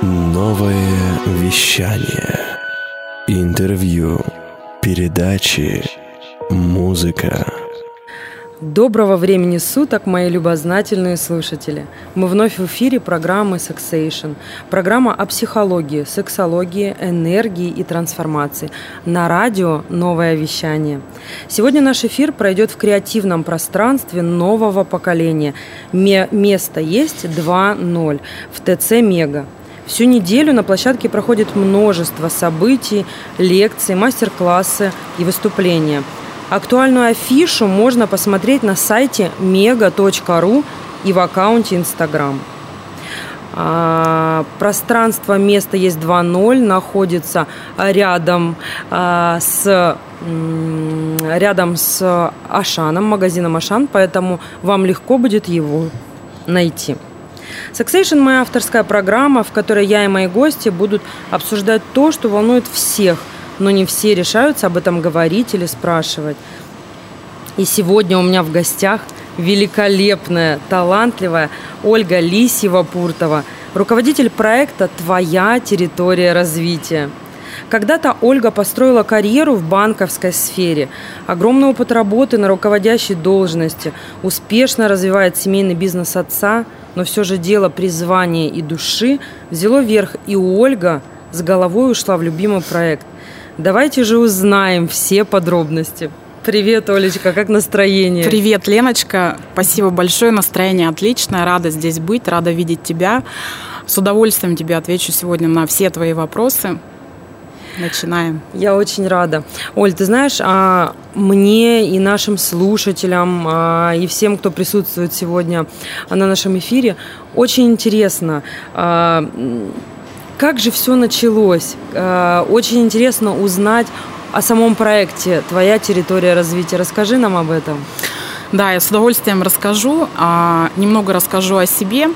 Новое вещание. Интервью. Передачи. Музыка. Доброго времени суток, мои любознательные слушатели. Мы вновь в эфире программы Sexation. Программа о психологии, сексологии, энергии и трансформации. На радио «Новое вещание». Сегодня наш эфир пройдет в креативном пространстве нового поколения. место есть 2.0 в ТЦ «Мега». Всю неделю на площадке проходит множество событий, лекций, мастер-классы и выступления – Актуальную афишу можно посмотреть на сайте mega.ru и в аккаунте Instagram. А, пространство место есть 2.0, находится рядом а, с рядом с Ашаном, магазином Ашан, поэтому вам легко будет его найти. Sexation – моя авторская программа, в которой я и мои гости будут обсуждать то, что волнует всех – но не все решаются об этом говорить или спрашивать. И сегодня у меня в гостях великолепная, талантливая Ольга Лисьева-Пуртова, руководитель проекта «Твоя территория развития». Когда-то Ольга построила карьеру в банковской сфере. Огромный опыт работы на руководящей должности. Успешно развивает семейный бизнес отца. Но все же дело призвания и души взяло верх. И Ольга с головой ушла в любимый проект – Давайте же узнаем все подробности. Привет, Олечка, как настроение? Привет, Леночка. Спасибо большое, настроение отличное. Рада здесь быть, рада видеть тебя. С удовольствием тебе отвечу сегодня на все твои вопросы. Начинаем. Я очень рада. Оль, ты знаешь, а мне и нашим слушателям, а, и всем, кто присутствует сегодня на нашем эфире, очень интересно а, как же все началось? Э, очень интересно узнать о самом проекте «Твоя территория развития». Расскажи нам об этом. Да, я с удовольствием расскажу. А, немного расскажу о себе.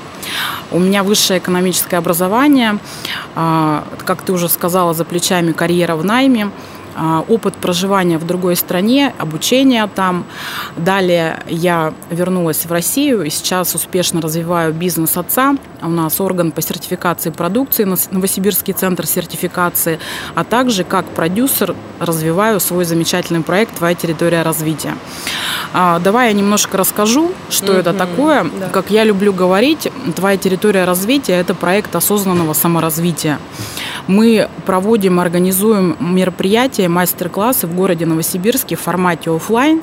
У меня высшее экономическое образование. А, как ты уже сказала, за плечами карьера в найме. А, опыт проживания в другой стране, обучение там. Далее я вернулась в Россию и сейчас успешно развиваю бизнес отца. У нас орган по сертификации продукции, Новосибирский центр сертификации, а также как продюсер развиваю свой замечательный проект «Твоя территория развития». А, давай я немножко расскажу, что mm-hmm. это такое. Да. Как я люблю говорить, «Твоя территория развития» – это проект осознанного саморазвития. Мы проводим, организуем мероприятия, мастер-классы в городе Новосибирске в формате офлайн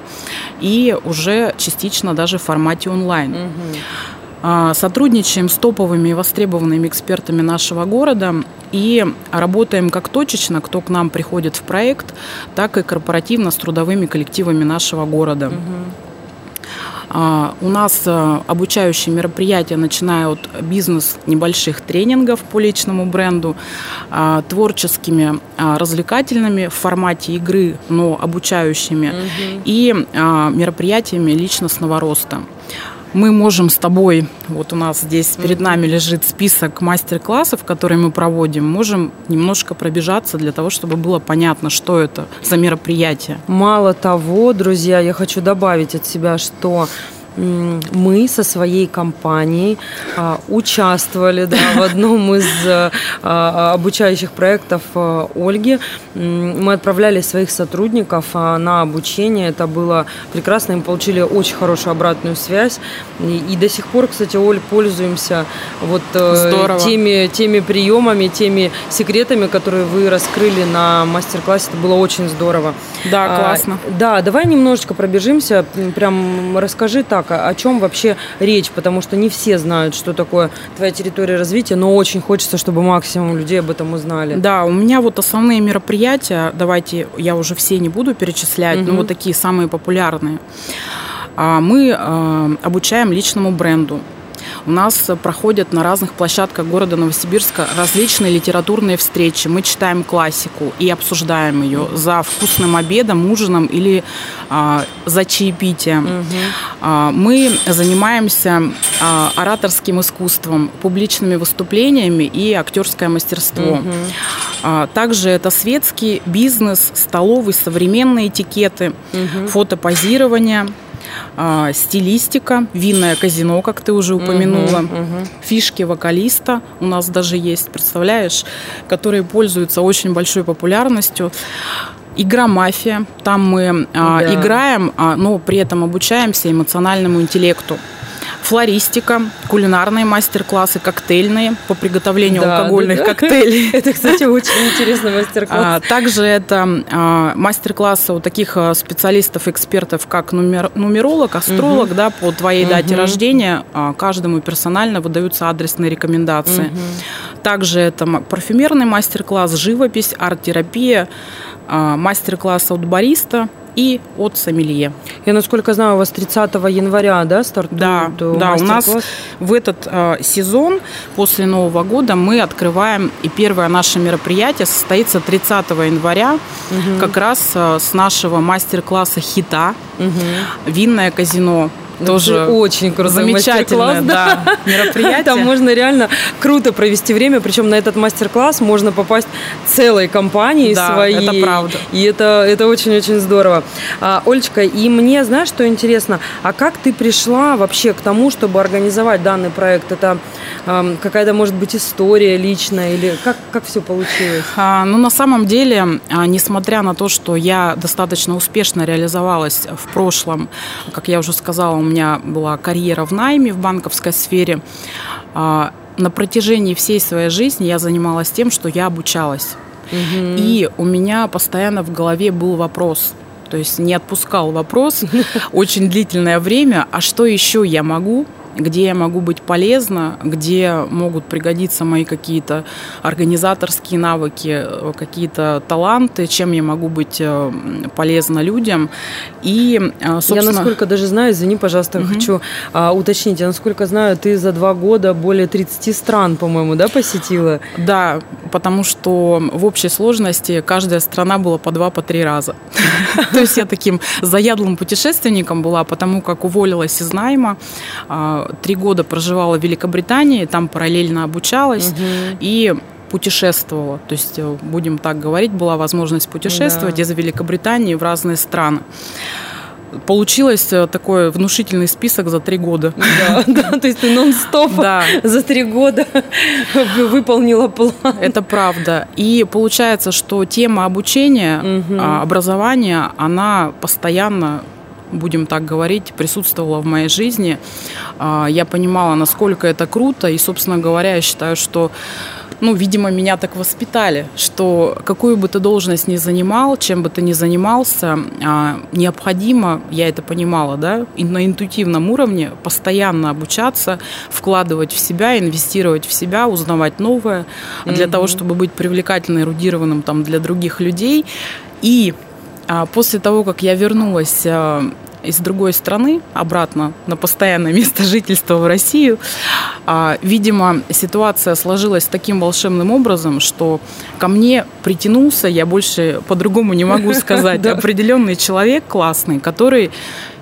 и уже частично даже в формате онлайн. Угу. Сотрудничаем с топовыми и востребованными экспертами нашего города и работаем как точечно, кто к нам приходит в проект, так и корпоративно с трудовыми коллективами нашего города. Угу. А, у нас э, обучающие мероприятия, начиная от бизнес небольших тренингов по личному бренду, а, творческими, а, развлекательными в формате игры, но обучающими, угу. и мероприятиями личностного роста мы можем с тобой, вот у нас здесь перед нами лежит список мастер-классов, которые мы проводим, можем немножко пробежаться для того, чтобы было понятно, что это за мероприятие. Мало того, друзья, я хочу добавить от себя, что мы со своей компанией а, участвовали да, в одном из а, а, обучающих проектов Ольги. Мы отправляли своих сотрудников на обучение. Это было прекрасно. Мы получили очень хорошую обратную связь. И, и до сих пор, кстати, Оль, пользуемся вот э, теми, теми приемами, теми секретами, которые вы раскрыли на мастер-классе. Это было очень здорово. Да, классно. А, да, давай немножечко пробежимся. Прям расскажи так, о, о чем вообще речь, потому что не все знают, что такое твоя территория развития, но очень хочется, чтобы максимум людей об этом узнали. Да, у меня вот основные мероприятия, давайте я уже все не буду перечислять, угу. но вот такие самые популярные. А, мы а, обучаем личному бренду. У нас проходят на разных площадках города Новосибирска различные литературные встречи. Мы читаем классику и обсуждаем ее за вкусным обедом, ужином или а, за чаепитием. Угу. А, мы занимаемся а, ораторским искусством, публичными выступлениями и актерское мастерство. Угу. А, также это светский бизнес, столовый, современные этикеты, угу. фотопозирование – а, стилистика, винное казино, как ты уже упомянула, угу, угу. фишки вокалиста у нас даже есть, представляешь, которые пользуются очень большой популярностью. Игра мафия. Там мы а, да. играем, а, но при этом обучаемся эмоциональному интеллекту флористика, кулинарные мастер-классы, коктейльные по приготовлению да, алкогольных да, да. коктейлей. Это, кстати, очень интересный мастер-класс. А, также это а, мастер-классы у таких а, специалистов, экспертов, как нумер, нумеролог, астролог, да, по твоей дате рождения каждому персонально выдаются адресные рекомендации. Также это парфюмерный мастер-класс, живопись, арт-терапия, мастер-класс от бариста – и от сомелье. Я, насколько знаю, у вас 30 января, да, стартует Да, да у нас в этот э, сезон после Нового года мы открываем, и первое наше мероприятие состоится 30 января, угу. как раз э, с нашего мастер-класса хита угу. «Винное казино» тоже очень круто. Замечательное да, мероприятие. Там можно реально круто провести время, причем на этот мастер-класс можно попасть целой компанией да, своей. это правда. И это, это очень-очень здорово. А, Олечка, и мне, знаешь, что интересно, а как ты пришла вообще к тому, чтобы организовать данный проект? Это а, какая-то, может быть, история личная или как, как все получилось? А, ну, на самом деле, а, несмотря на то, что я достаточно успешно реализовалась в прошлом, как я уже сказала, у меня была карьера в найме в банковской сфере. А, на протяжении всей своей жизни я занималась тем, что я обучалась. Угу. И у меня постоянно в голове был вопрос, то есть не отпускал вопрос очень длительное время, а что еще я могу где я могу быть полезна, где могут пригодиться мои какие-то организаторские навыки, какие-то таланты, чем я могу быть э, полезна людям. И, э, собственно... Я, насколько даже знаю, извини, пожалуйста, угу. хочу а, уточнить, я, насколько знаю, ты за два года более 30 стран, по-моему, да, посетила? Да, потому что в общей сложности каждая страна была по два, по три раза. То есть я таким заядлым путешественником была, потому как уволилась из найма, а, три года проживала в Великобритании, там параллельно обучалась угу. и путешествовала. То есть, э, будем так говорить, была возможность путешествовать да. из Великобритании в разные страны. Получилось э, такой внушительный список за три года. Да, да то есть ты нон-стоп да. за три года выполнила план. Это правда. И получается, что тема обучения, угу. образования, она постоянно будем так говорить, присутствовала в моей жизни. А, я понимала, насколько это круто, и, собственно говоря, я считаю, что ну, видимо, меня так воспитали, что какую бы ты должность ни занимал, чем бы ты ни занимался, а, необходимо, я это понимала, да, и на интуитивном уровне постоянно обучаться, вкладывать в себя, инвестировать в себя, узнавать новое, для mm-hmm. того, чтобы быть привлекательным, эрудированным там для других людей. И после того, как я вернулась а, из другой страны обратно на постоянное место жительства в Россию, а, видимо, ситуация сложилась таким волшебным образом, что ко мне притянулся, я больше по-другому не могу сказать, определенный человек классный, который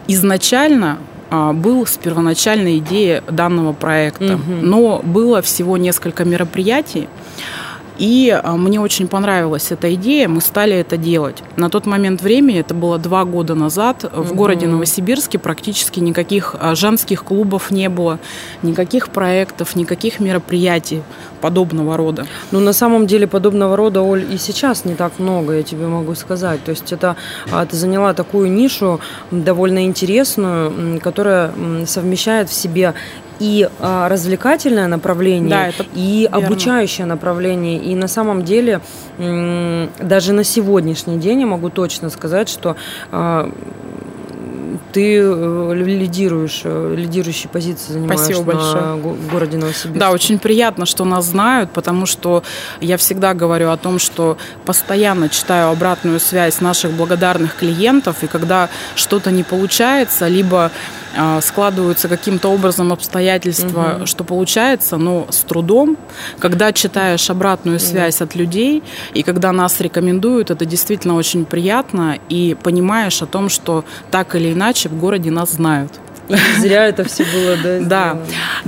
изначально был с первоначальной идеей данного проекта. Но было всего несколько мероприятий, и а, мне очень понравилась эта идея, мы стали это делать. На тот момент времени, это было два года назад, в городе Новосибирске практически никаких а, женских клубов не было, никаких проектов, никаких мероприятий подобного рода. Ну, на самом деле, подобного рода, Оль, и сейчас не так много, я тебе могу сказать. То есть это а, ты заняла такую нишу довольно интересную, которая совмещает в себе и а, развлекательное направление, да, это и верно. обучающее направление. И на самом деле даже на сегодняшний день я могу точно сказать, что а, ты э, лидируешь, э, лидирующие позиции занимаешь Спасибо большое. в городе Новосибирск. Да, очень приятно, что нас знают, потому что я всегда говорю о том, что постоянно читаю обратную связь наших благодарных клиентов, и когда что-то не получается, либо складываются каким-то образом обстоятельства, угу. что получается, но с трудом. Когда читаешь обратную связь угу. от людей, и когда нас рекомендуют, это действительно очень приятно, и понимаешь о том, что так или иначе в городе нас знают. И зря это все было, да? Да.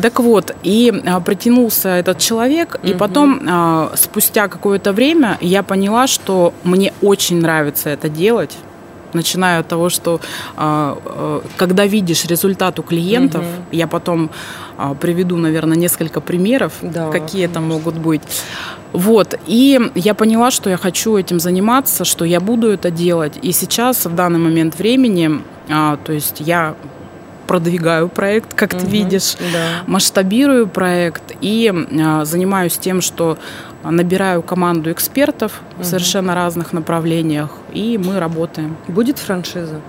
Так вот, и а, притянулся этот человек, угу. и потом, а, спустя какое-то время, я поняла, что мне очень нравится это делать начиная от того, что а, а, когда видишь результат у клиентов, угу. я потом а, приведу, наверное, несколько примеров, да, какие это могут быть. Вот, и я поняла, что я хочу этим заниматься, что я буду это делать. И сейчас, в данный момент времени, то есть я продвигаю проект, как угу, ты видишь, да. масштабирую проект и занимаюсь тем, что набираю команду экспертов угу. в совершенно разных направлениях, и мы работаем. Будет франшиза?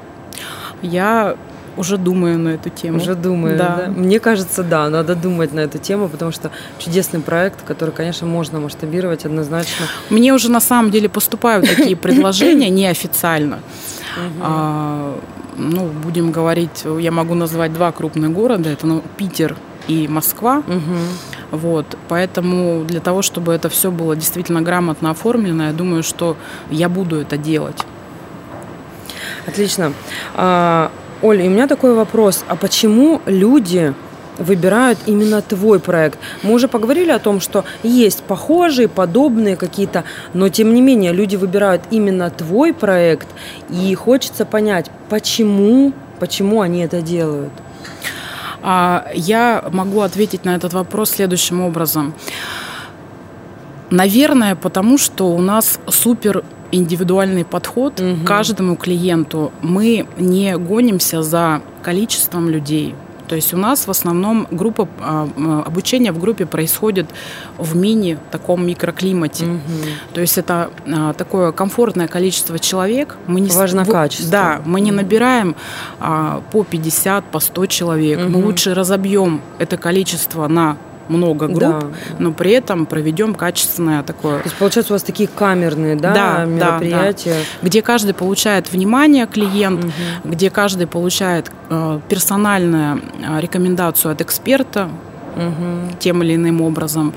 Я уже думаю на эту тему. Уже думаю, да. да. Мне кажется, да, надо думать на эту тему, потому что чудесный проект, который, конечно, можно масштабировать однозначно. Мне уже на самом деле поступают такие предложения неофициально. Ну, будем говорить, я могу назвать два крупных города, это ну, Питер и Москва. Вот, поэтому для того, чтобы это все было действительно грамотно оформлено, я думаю, что я буду это делать. Отлично. А, Оля, у меня такой вопрос. А почему люди выбирают именно твой проект. Мы уже поговорили о том, что есть похожие, подобные какие-то, но тем не менее люди выбирают именно твой проект, и хочется понять, почему, почему они это делают. А, я могу ответить на этот вопрос следующим образом. Наверное, потому что у нас супер индивидуальный подход угу. к каждому клиенту. Мы не гонимся за количеством людей. То есть у нас в основном группа а, обучения в группе происходит в мини таком микроклимате. Угу. То есть это а, такое комфортное количество человек. Мы не важно качество. Да, мы не набираем а, по 50, по 100 человек. Угу. Мы лучше разобьем это количество на много групп, да. но при этом проведем качественное такое. То есть, получается, у вас такие камерные да, да, мероприятия? Да, да. Где каждый получает внимание клиент, угу. где каждый получает э, персональную э, рекомендацию от эксперта, угу. тем или иным образом.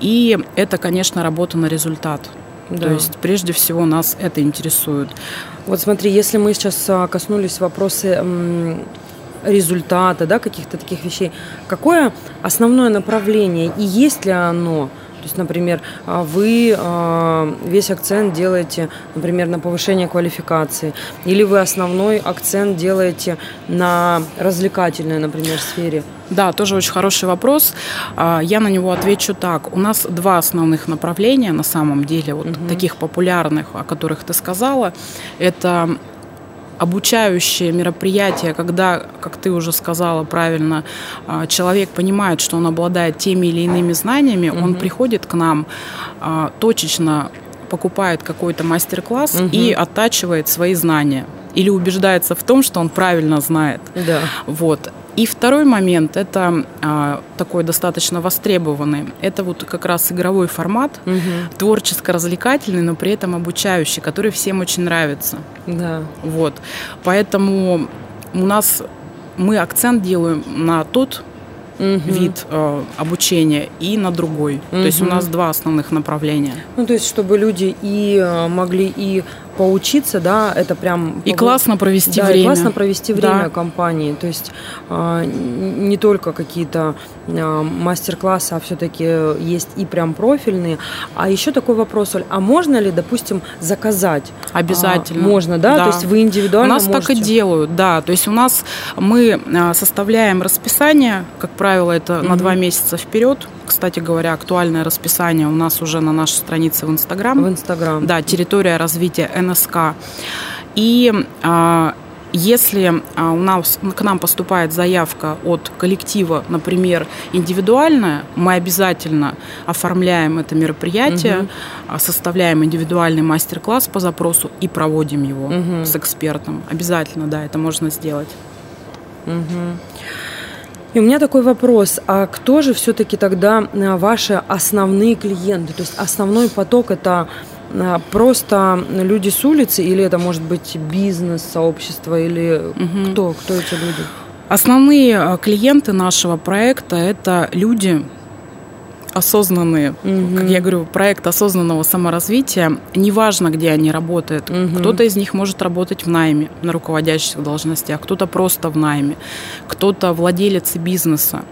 И это, конечно, работа на результат. Да. То есть, прежде всего, нас это интересует. Вот смотри, если мы сейчас а, коснулись вопроса результата, да, каких-то таких вещей. Какое основное направление и есть ли оно? То есть, например, а, вы а, весь акцент делаете, например, на повышение квалификации, или вы основной акцент делаете на развлекательной, например, сфере? Да, тоже очень хороший вопрос. А, я на него отвечу так. У нас два основных направления на самом деле, вот угу. таких популярных, о которых ты сказала. Это обучающее мероприятие, когда, как ты уже сказала правильно, а, человек понимает, что он обладает теми или иными знаниями, угу. он приходит к нам а, точечно покупает какой-то мастер-класс угу. и оттачивает свои знания или убеждается в том, что он правильно знает. Да. Вот. И второй момент, это а, такой достаточно востребованный, это вот как раз игровой формат, угу. творческо-развлекательный, но при этом обучающий, который всем очень нравится. Да. Вот. Поэтому у нас мы акцент делаем на тот угу. вид э, обучения и на другой. Угу. То есть у нас два основных направления. Ну, то есть, чтобы люди и э, могли и поучиться, да, это прям... И классно провести да, время. И классно провести время да. компании. То есть э, не только какие-то э, мастер-классы, а все-таки есть и прям профильные. А еще такой вопрос, Оль, а можно ли, допустим, заказать? Обязательно. А, можно, да? да? То есть вы индивидуально У нас можете... так и делают, да. То есть у нас мы составляем расписание, как правило, это mm-hmm. на два месяца вперед. Кстати говоря, актуальное расписание у нас уже на нашей странице в Инстаграм. В Инстаграм. Да, территория развития НСК. И а, если а, у нас к нам поступает заявка от коллектива, например, индивидуальная, мы обязательно оформляем это мероприятие, угу. составляем индивидуальный мастер-класс по запросу и проводим его угу. с экспертом. Обязательно, да, это можно сделать. Угу. И у меня такой вопрос, а кто же все-таки тогда э, ваши основные клиенты? То есть основной поток это просто люди с улицы или это может быть бизнес, сообщество или угу. кто, кто эти люди? Основные э, клиенты нашего проекта это люди, осознанные, угу. как я говорю, проект осознанного саморазвития, неважно, где они работают. Угу. Кто-то из них может работать в найме, на руководящих должностях, кто-то просто в найме, кто-то владелец бизнеса.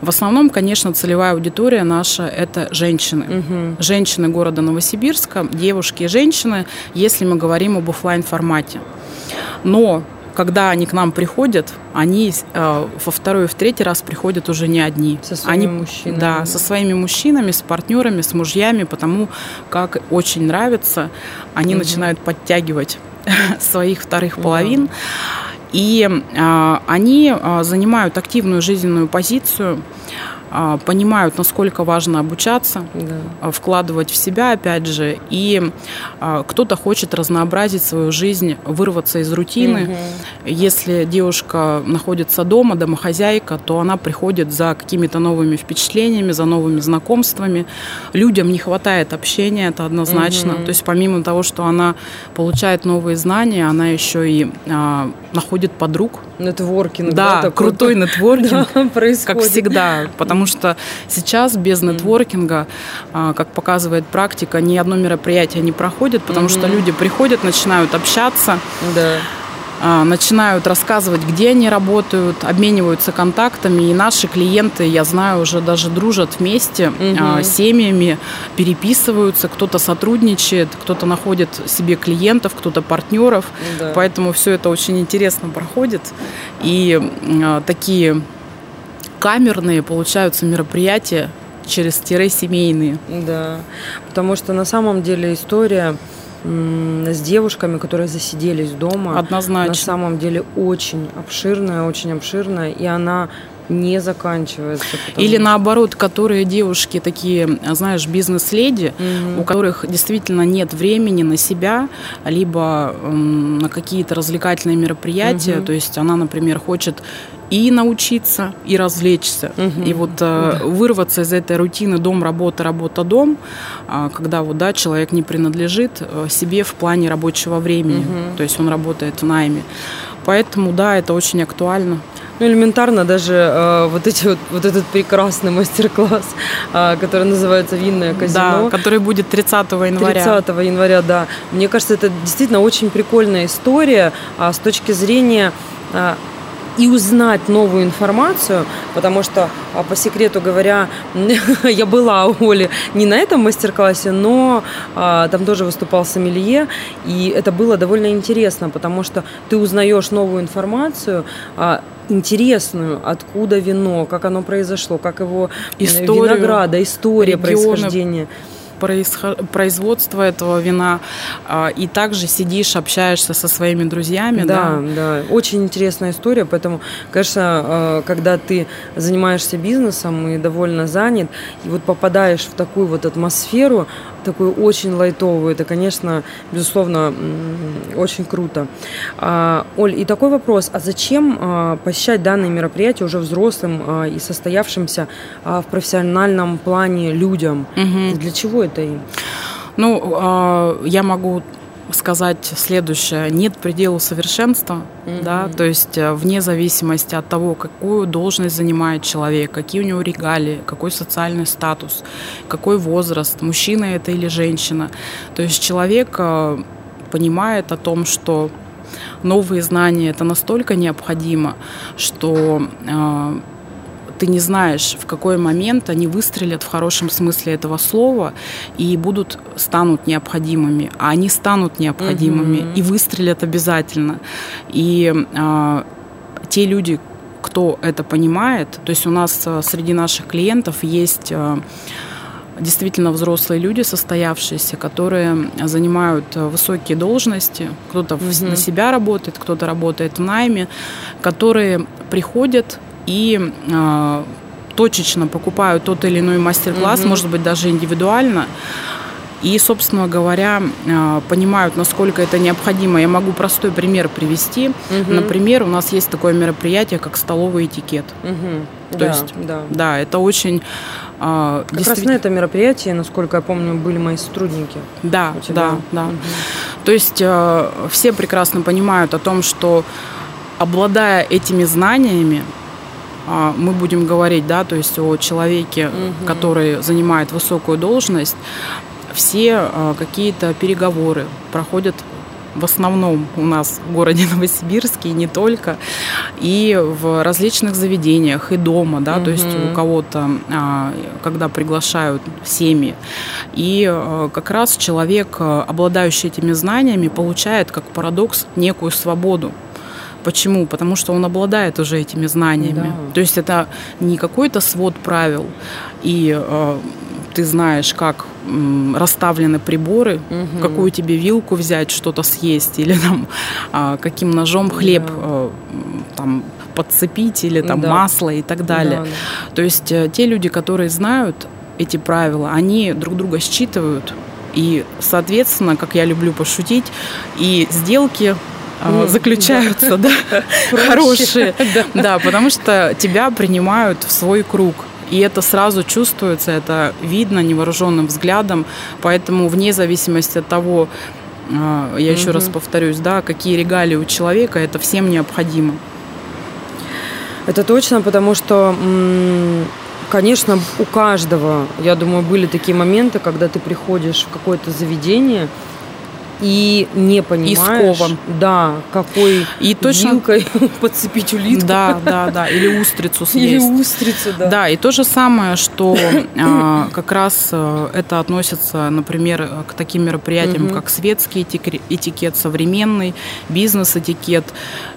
В основном, конечно, целевая аудитория наша – это женщины. Угу. Женщины города Новосибирска, девушки и женщины, если мы говорим об офлайн формате Но когда они к нам приходят, они э, во второй и в третий раз приходят уже не одни. Со своими они, мужчинами. Да, со своими мужчинами, с партнерами, с мужьями, потому как очень нравится, они угу. начинают подтягивать своих вторых половин. И э, они э, занимают активную жизненную позицию. Понимают, насколько важно обучаться, да. А, вкладывать в себя, опять же, и а, кто-то хочет разнообразить свою жизнь, вырваться из рутины. Угу. Если девушка находится дома, домохозяйка, то она приходит за какими-то новыми впечатлениями, за новыми знакомствами. Людям не хватает общения, это однозначно. Угу. То есть помимо того, что она получает новые знания, она еще и а, находит подруг. Нетворкинг, да, да крутой нетворкинг, да, происходит. как всегда, потому потому что сейчас без нетворкинга, а, как показывает практика, ни одно мероприятие не проходит, потому что люди приходят, начинают общаться. Да а, начинают рассказывать, где они работают, обмениваются контактами. И наши клиенты, я знаю, уже даже дружат вместе, угу. семьями, переписываются, кто-то сотрудничает, кто-то находит себе клиентов, кто-то партнеров. Да. Поэтому все это очень интересно проходит. И такие камерные получаются мероприятия через тире семейные. Да, потому что на самом деле история с девушками, которые засиделись дома. Однозначно. На самом деле очень обширная, очень обширная, и она не заканчивается. Или наоборот, которые девушки такие, знаешь, бизнес-леди, угу. у которых действительно нет времени на себя, либо на какие-то развлекательные мероприятия. Угу. То есть она, например, хочет и научиться, и развлечься. Угу. И вот э, вырваться из этой рутины дом, работа, работа, дом, э, когда вот, да, человек не принадлежит э, себе в плане рабочего времени, угу. то есть он работает в найме. Поэтому, да, это очень актуально. Ну, элементарно даже э, вот, эти вот, вот этот прекрасный мастер-класс, э, который называется «Винное казино». Да, который будет 30 января. 30 января, да. Мне кажется, это действительно очень прикольная история а, с точки зрения а, и узнать новую информацию, потому что, а, по секрету говоря, я была у Оли не на этом мастер-классе, но а, там тоже выступал сомелье, и это было довольно интересно, потому что ты узнаешь новую информацию, а, интересную, откуда вино, как оно произошло, как его Историю, винограда, история регионы, происхождения производства этого вина, а, и также сидишь, общаешься со своими друзьями. Да, да, да. Очень интересная история, поэтому, конечно, а, когда ты занимаешься бизнесом и довольно занят, и вот попадаешь в такую вот атмосферу, такую очень лайтовую. Это, конечно, безусловно, очень круто. А, Оль, и такой вопрос. А зачем а, посещать данные мероприятия уже взрослым а, и состоявшимся в профессиональном плане людям? Угу. Для чего это им? Ну, я могу сказать следующее. Нет предела совершенства, mm-hmm. да, то есть э, вне зависимости от того, какую должность занимает человек, какие у него регалии, какой социальный статус, какой возраст, мужчина это или женщина. То есть человек э, понимает о том, что новые знания это настолько необходимо, что э, ты не знаешь, в какой момент они выстрелят в хорошем смысле этого слова и будут, станут необходимыми. А они станут необходимыми mm-hmm. и выстрелят обязательно. И э, те люди, кто это понимает, то есть у нас э, среди наших клиентов есть э, действительно взрослые люди, состоявшиеся, которые занимают высокие должности, кто-то mm-hmm. на себя работает, кто-то работает в найме, которые приходят и э, точечно покупают тот или иной мастер-класс, угу. может быть, даже индивидуально. И, собственно говоря, а, понимают, насколько это необходимо. Я могу простой пример привести. Угу. Например, у нас есть такое мероприятие, как столовый этикет. Угу. То да, есть, да. да, это очень как действительно... раз на это мероприятие, насколько я помню, были мои сотрудники. Да, да, да. Угу. То есть все прекрасно понимают о том, что обладая этими знаниями, а, мы будем говорить, да, то есть о человеке, угу. который занимает высокую должность, все а, какие-то переговоры проходят в основном у нас в городе Новосибирске, и не только, и в различных заведениях, и дома, да, угу. то есть у кого-то, а, когда приглашают семьи. И а, как раз человек, обладающий этими знаниями, получает, как парадокс, некую свободу. Почему? Потому что он обладает уже этими знаниями. Да. То есть это не какой-то свод правил, и ты знаешь, как расставлены приборы, угу. какую тебе вилку взять, что-то съесть, или там а, каким ножом хлеб да. Э, там подцепить, или там да. масло и так далее. Да, да. То есть э, те люди, которые знают эти правила, они друг друга считывают, и, соответственно, как я люблю пошутить, и сделки mm, заключаются, да, хорошие, да, потому что тебя принимают в свой круг. И это сразу чувствуется, это видно невооруженным взглядом. Поэтому вне зависимости от того, а, я еще раз повторюсь, да, какие регалии у человека, это всем необходимо. Это точно, потому что, конечно, у каждого, я думаю, были такие моменты, когда ты приходишь в какое-то заведение, и не понимаешь, и да, какой и точно... вилкой подцепить улитку. Да, да, да, или устрицу съесть. Или устрицу, да. Да, и то же самое, что а, как раз а, это относится, например, к таким мероприятиям, угу. как светский этикет, современный, бизнес-этикет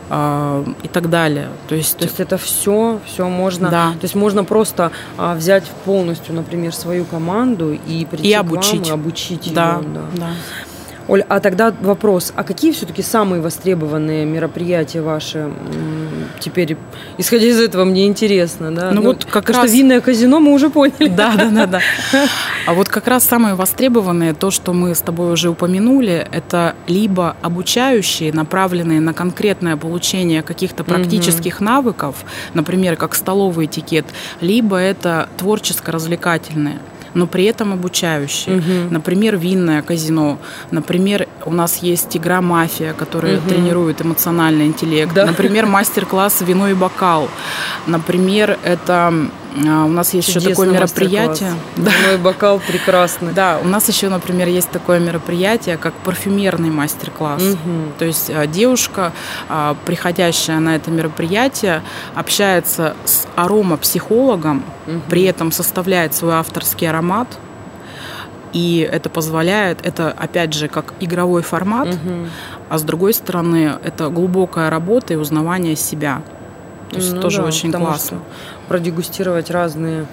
а, и так далее. То есть, то есть это все, все можно. Да. То есть можно просто а, взять полностью, например, свою команду и прийти и обучить, к вам и обучить да, ее. Да. Да. Оль, а тогда вопрос, а какие все-таки самые востребованные мероприятия ваши теперь, исходя из этого, мне интересно, да? Ну, ну вот как раз... что винное казино мы уже поняли. Да, да, да, да. А вот как раз самые востребованные, то, что мы с тобой уже упомянули, это либо обучающие, направленные на конкретное получение каких-то практических угу. навыков, например, как столовый этикет, либо это творческо-развлекательные но при этом обучающие. Угу. Например, винное казино. Например, у нас есть игра «Мафия», которая угу. тренирует эмоциональный интеллект. Да. Например, мастер-класс «Вино и бокал». Например, это у нас есть Чудесный еще такое мероприятие. Да. Мой бокал прекрасный. Да, у нас еще, например, есть такое мероприятие, как парфюмерный мастер-класс. Угу. То есть а, девушка, а, приходящая на это мероприятие, общается с аромапсихологом, угу. при этом составляет свой авторский аромат. И это позволяет, это опять же как игровой формат, угу. а с другой стороны это глубокая работа и узнавание себя. То есть ну, тоже да, очень классно. Продегустировать разные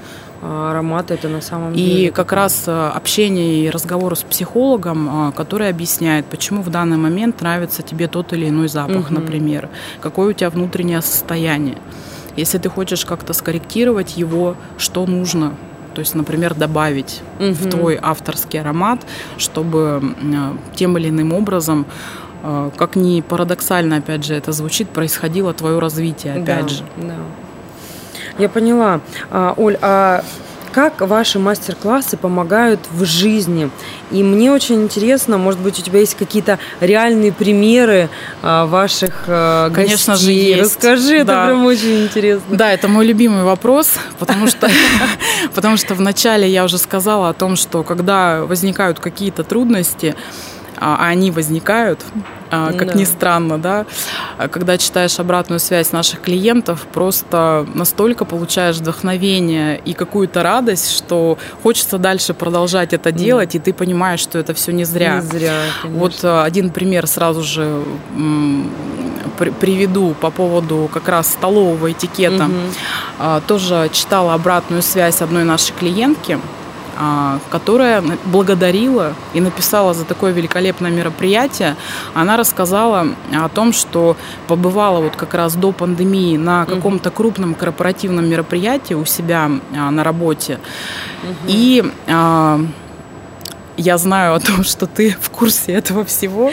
а, ароматы это на самом и деле. И как раз а, общение и разговор с психологом, а, который объясняет, почему в данный момент нравится тебе тот или иной запах, угу. например, какое у тебя внутреннее состояние. Если ты хочешь как-то скорректировать его, что нужно, то есть, например, добавить угу. в твой авторский аромат, чтобы тем или иным образом а, как ни парадоксально, опять же, это звучит, происходило твое развитие, опять да, же. Да. Я поняла. А, Оль, а как ваши мастер-классы помогают в жизни? И мне очень интересно, может быть, у тебя есть какие-то реальные примеры а, ваших а, Конечно гостей? же, есть. Расскажи, да. это прям очень интересно. Да, это мой любимый вопрос, потому что, потому что вначале я уже сказала о том, что когда возникают какие-то трудности, а, они возникают, как да. ни странно, да, когда читаешь обратную связь наших клиентов, просто настолько получаешь вдохновение и какую-то радость, что хочется дальше продолжать это делать, да. и ты понимаешь, что это все не зря. Не зря, конечно. Вот а, один пример сразу же приведу по поводу как раз столового этикета. Угу. Тоже читала обратную связь одной нашей клиентки. А, которая благодарила и написала за такое великолепное мероприятие. Она рассказала о том, что побывала вот как раз до пандемии на каком-то крупном корпоративном мероприятии у себя а, на работе. Угу. И а, я знаю о том, что ты в курсе этого всего,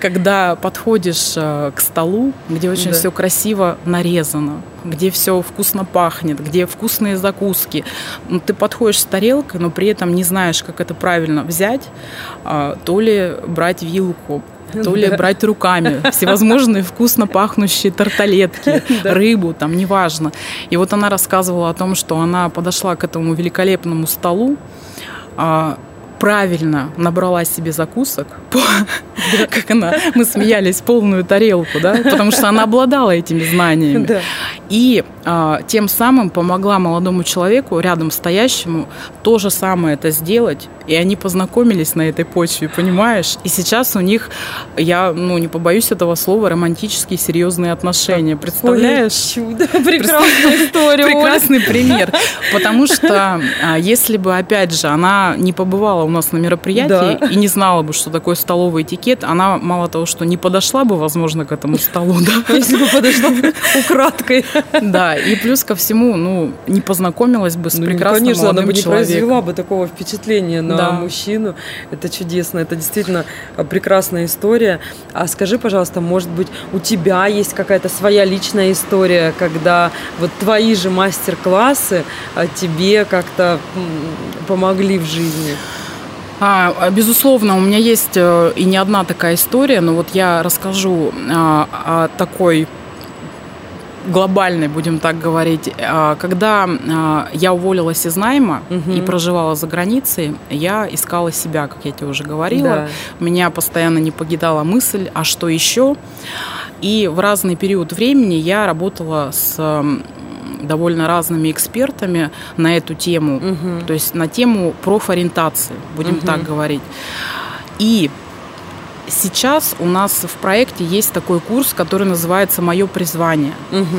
когда подходишь э, к столу, где очень да. все красиво нарезано, где все вкусно пахнет, где вкусные закуски. Ты подходишь с тарелкой, но при этом не знаешь, как это правильно взять, а, то ли брать вилку, то ли брать руками всевозможные вкусно пахнущие тарталетки, рыбу, там, неважно. И вот она рассказывала о том, что она подошла к этому великолепному столу, а, правильно набрала себе закусок, как она, мы смеялись, полную тарелку, да, потому что она обладала этими знаниями. Да. И а, тем самым помогла молодому человеку, рядом стоящему, то же самое это сделать. И они познакомились на этой почве, понимаешь? И сейчас у них, я ну, не побоюсь этого слова, романтические серьезные отношения. Представляешь? Ой, чудо, прекрасная история. Прекрасный пример. Потому что а, если бы, опять же, она не побывала у нас на мероприятии и не знала бы, что такое столовый этикет, она мало того, что не подошла бы, возможно, к этому столу, да? Если бы подошла украдкой. Да, и плюс ко всему, ну, не познакомилась бы с ну, прекрасным конечно, молодым она бы не человеком. произвела бы такого впечатления на да. мужчину. Это чудесно, это действительно а, прекрасная история. А скажи, пожалуйста, может быть, у тебя есть какая-то своя личная история, когда вот твои же мастер-классы а, тебе как-то помогли в жизни? А, безусловно, у меня есть э, и не одна такая история, но вот я расскажу а, о такой глобальной, будем так говорить. А, когда а, я уволилась из найма угу. и проживала за границей, я искала себя, как я тебе уже говорила. Да. Меня постоянно не покидала мысль, а что еще? И в разный период времени я работала с довольно разными экспертами на эту тему, угу. то есть на тему профориентации, будем угу. так говорить. И Сейчас у нас в проекте есть такой курс, который называется «Мое призвание». Угу.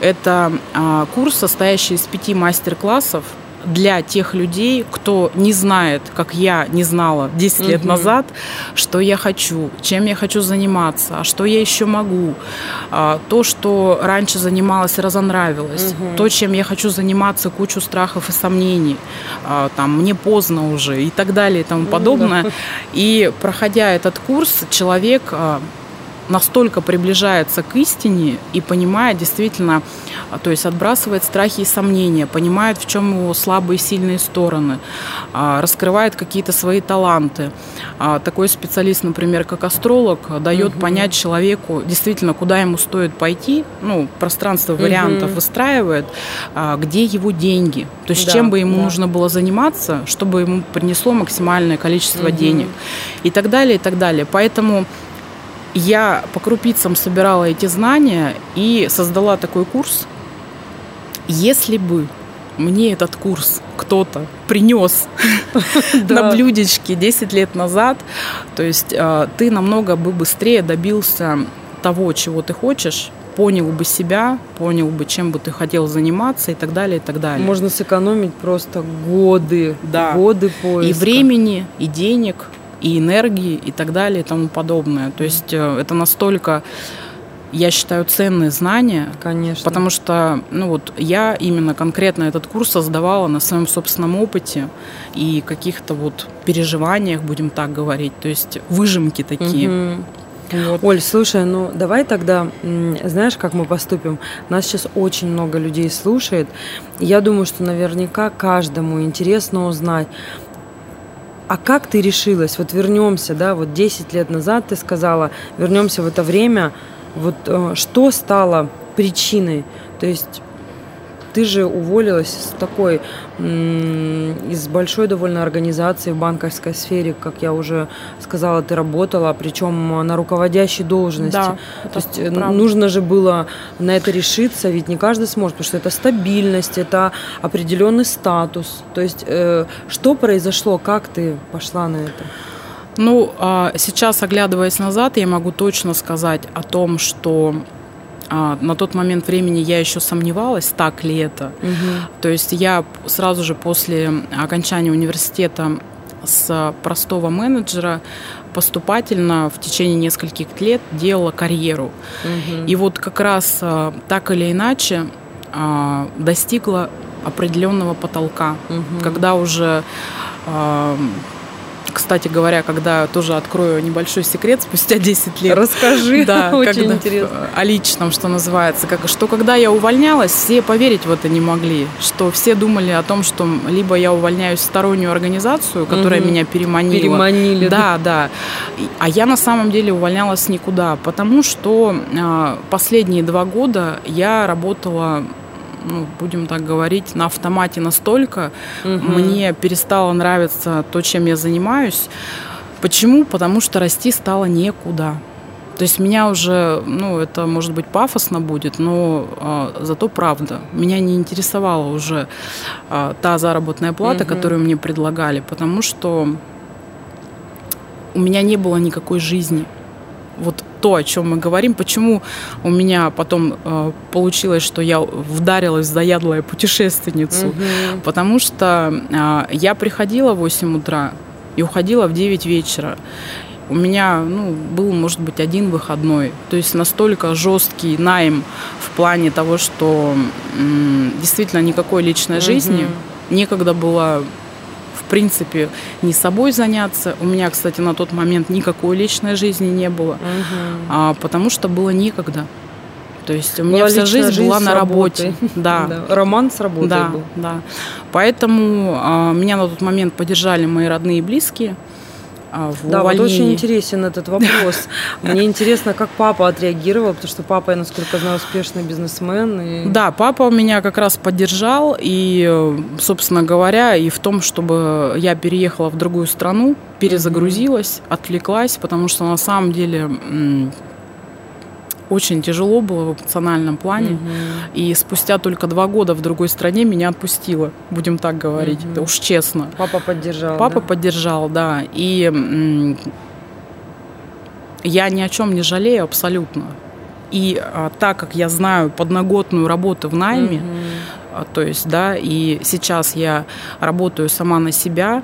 Это а, курс, состоящий из пяти мастер-классов, для тех людей, кто не знает, как я не знала 10 лет назад, что я хочу, чем я хочу заниматься, а что я еще могу, а, то, что раньше занималась и разонравилось, угу. то, чем я хочу заниматься, кучу страхов и сомнений, а, там, мне поздно уже и так далее и тому подобное. И проходя этот курс, человек а, настолько приближается к истине и понимает действительно, а, то есть отбрасывает страхи и сомнения, понимает, в чем его слабые и сильные стороны, а, раскрывает какие-то свои таланты. А, такой специалист, например, как астролог, дает угу. понять человеку действительно, куда ему стоит пойти, ну, пространство вариантов угу. выстраивает, где его деньги, то есть да, чем бы ему да. нужно было заниматься, чтобы ему принесло максимальное количество угу. денег и так далее, и так далее. Поэтому я по крупицам собирала эти знания и создала такой курс. Если бы мне этот курс кто-то принес на блюдечке 10 лет назад, то есть а, ты намного бы быстрее добился того, чего ты хочешь, понял бы себя, понял бы, чем бы ты хотел заниматься и так далее, и так далее. Можно сэкономить просто годы, да. годы поиска. И времени, и денег, и энергии и так далее и тому подобное. То есть э, это настолько я считаю, ценные знания. Конечно. Потому что, ну вот, я именно конкретно этот курс создавала на своем собственном опыте и каких-то вот переживаниях, будем так говорить. То есть выжимки такие. Угу. Вот. Оль, слушай, ну давай тогда, знаешь, как мы поступим? Нас сейчас очень много людей слушает. Я думаю, что наверняка каждому интересно узнать, а как ты решилась? Вот вернемся, да, вот 10 лет назад ты сказала, вернемся в это время. Вот э, что стало причиной? То есть ты же уволилась с такой, из большой довольно организации в банковской сфере, как я уже сказала, ты работала, причем на руководящей должности. Да, То есть э, правда. нужно же было на это решиться, ведь не каждый сможет, потому что это стабильность, это определенный статус. То есть э, что произошло, как ты пошла на это? Ну, а сейчас, оглядываясь назад, я могу точно сказать о том, что а, на тот момент времени я еще сомневалась, так ли это. Угу. То есть я сразу же после окончания университета с простого менеджера поступательно в течение нескольких лет делала карьеру. Угу. И вот как раз а, так или иначе а, достигла определенного потолка, угу. когда уже кстати говоря, когда тоже открою небольшой секрет спустя 10 лет. Расскажи, да, очень когда, интересно. О личном, что называется. Как, что когда я увольнялась, все поверить в это не могли. Что все думали о том, что либо я увольняюсь в стороннюю организацию, которая угу. меня переманила. Переманили. Да, да. А я на самом деле увольнялась никуда, потому что э, последние два года я работала ну, будем так говорить, на автомате настолько, угу. мне перестало нравиться то, чем я занимаюсь. Почему? Потому что расти стало некуда. То есть меня уже, ну, это может быть пафосно будет, но э, зато правда. Меня не интересовала уже э, та заработная плата, угу. которую мне предлагали, потому что у меня не было никакой жизни. Вот то, о чем мы говорим, почему у меня потом э, получилось, что я вдарилась в заядлая путешественницу. Угу. Потому что э, я приходила в 8 утра и уходила в 9 вечера. У меня ну, был, может быть, один выходной. То есть настолько жесткий найм в плане того, что м, действительно никакой личной жизни. Угу. Некогда было принципе, не собой заняться. У меня, кстати, на тот момент никакой личной жизни не было, угу. а, потому что было некогда. То есть у меня была вся жизнь, жизнь была на работе. Да. да. Роман с работой да, был. Да. Поэтому а, меня на тот момент поддержали мои родные и близкие. А, в да, увольнении. вот очень интересен этот вопрос. Мне интересно, как папа отреагировал, потому что папа, я насколько знаю, успешный бизнесмен. И... Да, папа меня как раз поддержал, и, собственно говоря, и в том, чтобы я переехала в другую страну, перезагрузилась, отвлеклась, потому что на самом деле очень тяжело было в эмоциональном плане. Угу. И спустя только два года в другой стране меня отпустило, будем так говорить, это уж честно. Папа поддержал. Папа да? поддержал, да. И я ни о чем не жалею абсолютно. И а, так как я знаю подноготную работу в найме, угу. то есть, да, и сейчас я работаю сама на себя,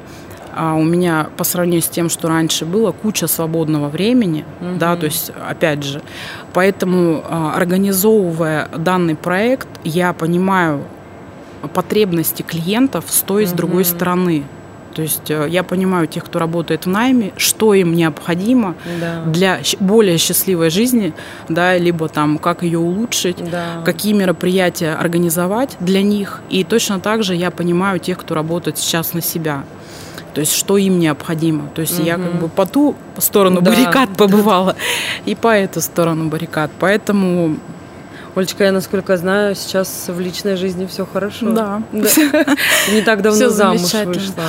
а у меня по сравнению с тем, что раньше было, куча свободного времени, угу. да, то есть, опять же, поэтому а, организовывая данный проект, я понимаю потребности клиентов с той и с другой стороны. То есть э, я понимаю тех, кто работает в найме, что им необходимо да. для более счастливой жизни, да, либо там как ее улучшить, да. какие мероприятия организовать для них. И точно так же я понимаю тех, кто работает сейчас на себя то есть что им необходимо. То есть угу. я как бы по ту сторону да. баррикад побывала и по эту сторону баррикад. Поэтому Олечка, я, насколько знаю, сейчас в личной жизни все хорошо. Да. да. Не так давно замуж вышла.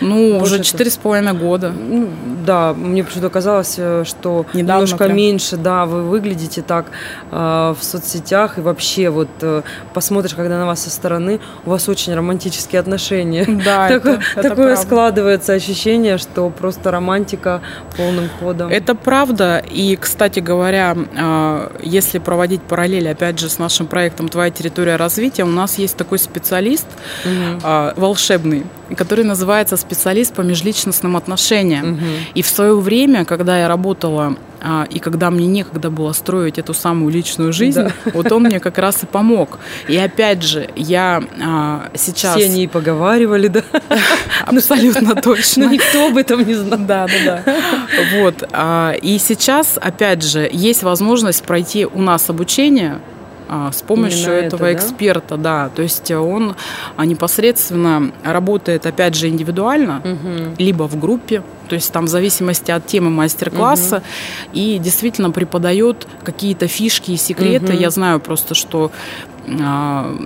Ну, уже четыре с половиной года. Ну, да, мне почему-то казалось, э, что Недавно немножко прям. меньше, да, вы выглядите так э, в соцсетях и вообще вот э, посмотришь, когда на вас со стороны, у вас очень романтические отношения. Да, такое, это, такое это складывается ощущение, что просто романтика полным ходом. Это правда. И, кстати говоря, э, если проводить параллель, опять опять же, с нашим проектом «Твоя территория развития» у нас есть такой специалист угу. а, волшебный, который называется специалист по межличностным отношениям. Угу. И в свое время, когда я работала а, и когда мне некогда было строить эту самую личную жизнь, да. вот он мне как раз и помог. И опять же, я а, сейчас... Все они и поговаривали, да? Абсолютно точно. Но никто об этом не знал. Да, да, да. Вот. А, и сейчас, опять же, есть возможность пройти у нас обучение с помощью Именно этого это, эксперта, да? То есть он а, непосредственно работает, опять же, индивидуально, угу. либо в группе, то есть там в зависимости от темы мастер-класса, угу. и действительно преподает какие-то фишки и секреты. Угу. Я знаю просто, что а,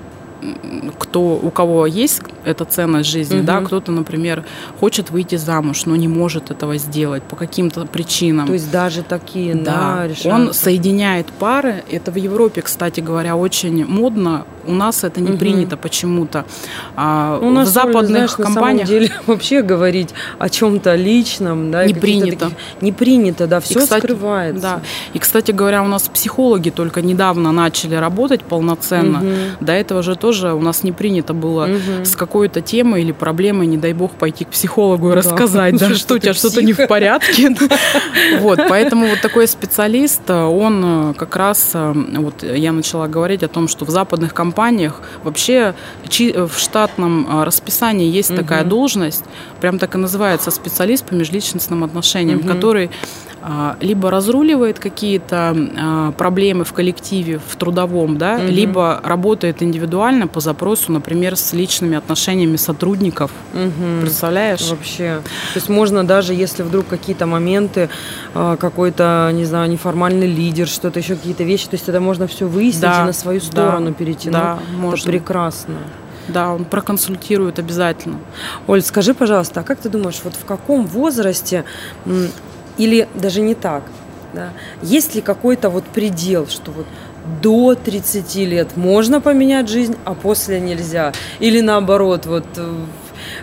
кто, у кого есть эта ценность жизни, угу. да, кто-то, например, хочет выйти замуж, но не может этого сделать по каким-то причинам. То есть даже такие, да, да он соединяет пары. Это в Европе, кстати говоря, очень модно. У нас это не угу. принято почему-то. А у нас в западных знаешь, компаниях на самом деле вообще говорить о чем-то личном, да, не принято, таких... не принято, да, все и, кстати, скрывается. Да. И, кстати говоря, у нас психологи только недавно начали работать полноценно. Угу. До этого же тоже тоже у нас не принято было угу. с какой-то темой или проблемой, не дай бог, пойти к психологу и да. рассказать, да, что у тебя что-то не в порядке. Вот, поэтому вот такой специалист, он как раз, вот я начала говорить о том, что в западных компаниях вообще в штатном расписании есть такая должность, прям так и называется, специалист по межличностным отношениям, который либо разруливает какие-то проблемы в коллективе, в трудовом, да, либо работает индивидуально по запросу, например, с личными отношениями сотрудников. Угу. Представляешь? Вообще. То есть можно даже, если вдруг какие-то моменты, а, какой-то, не знаю, неформальный лидер, что-то еще, какие-то вещи, то есть это можно все выяснить да, и на свою сторону да, перейти. Да, ну, можно. Это прекрасно. Да, он проконсультирует обязательно. Оль, скажи, пожалуйста, а как ты думаешь, вот в каком возрасте или даже не так. Да? Есть ли какой-то вот предел, что вот до 30 лет можно поменять жизнь, а после нельзя? Или наоборот, вот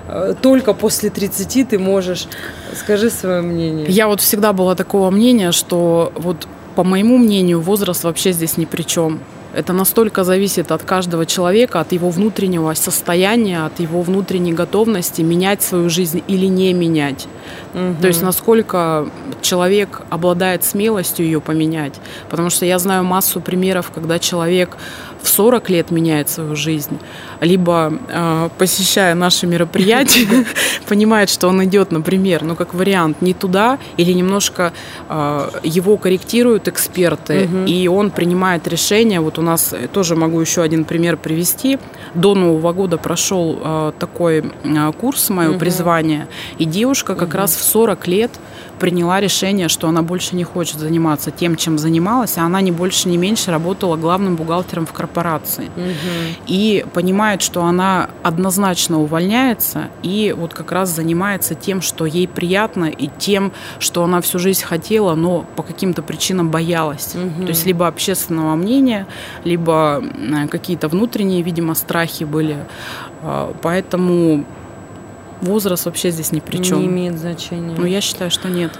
э, только после 30 ты можешь... Скажи свое мнение. Я вот всегда была такого мнения, что вот по моему мнению возраст вообще здесь ни при чем. Это настолько зависит от каждого человека, от его внутреннего состояния, от его внутренней готовности менять свою жизнь или не менять. Угу. То есть насколько человек обладает смелостью ее поменять. Потому что я знаю массу примеров, когда человек в 40 лет меняет свою жизнь, либо э, посещая наши мероприятия, понимает, что он идет, например, ну как вариант, не туда, или немножко э, его корректируют эксперты, и он принимает решение. Вот у нас тоже могу еще один пример привести. До Нового года прошел э, такой курс «Мое призвание», и девушка как раз в 40 лет приняла решение, что она больше не хочет заниматься тем, чем занималась, а она не больше, не меньше работала главным бухгалтером в корпорации. Угу. И понимает, что она однозначно увольняется и вот как раз занимается тем, что ей приятно, и тем, что она всю жизнь хотела, но по каким-то причинам боялась. Угу. То есть либо общественного мнения, либо какие-то внутренние, видимо, страхи были. А, поэтому возраст вообще здесь ни при чем. Не имеет значения. Ну, я считаю, что нет.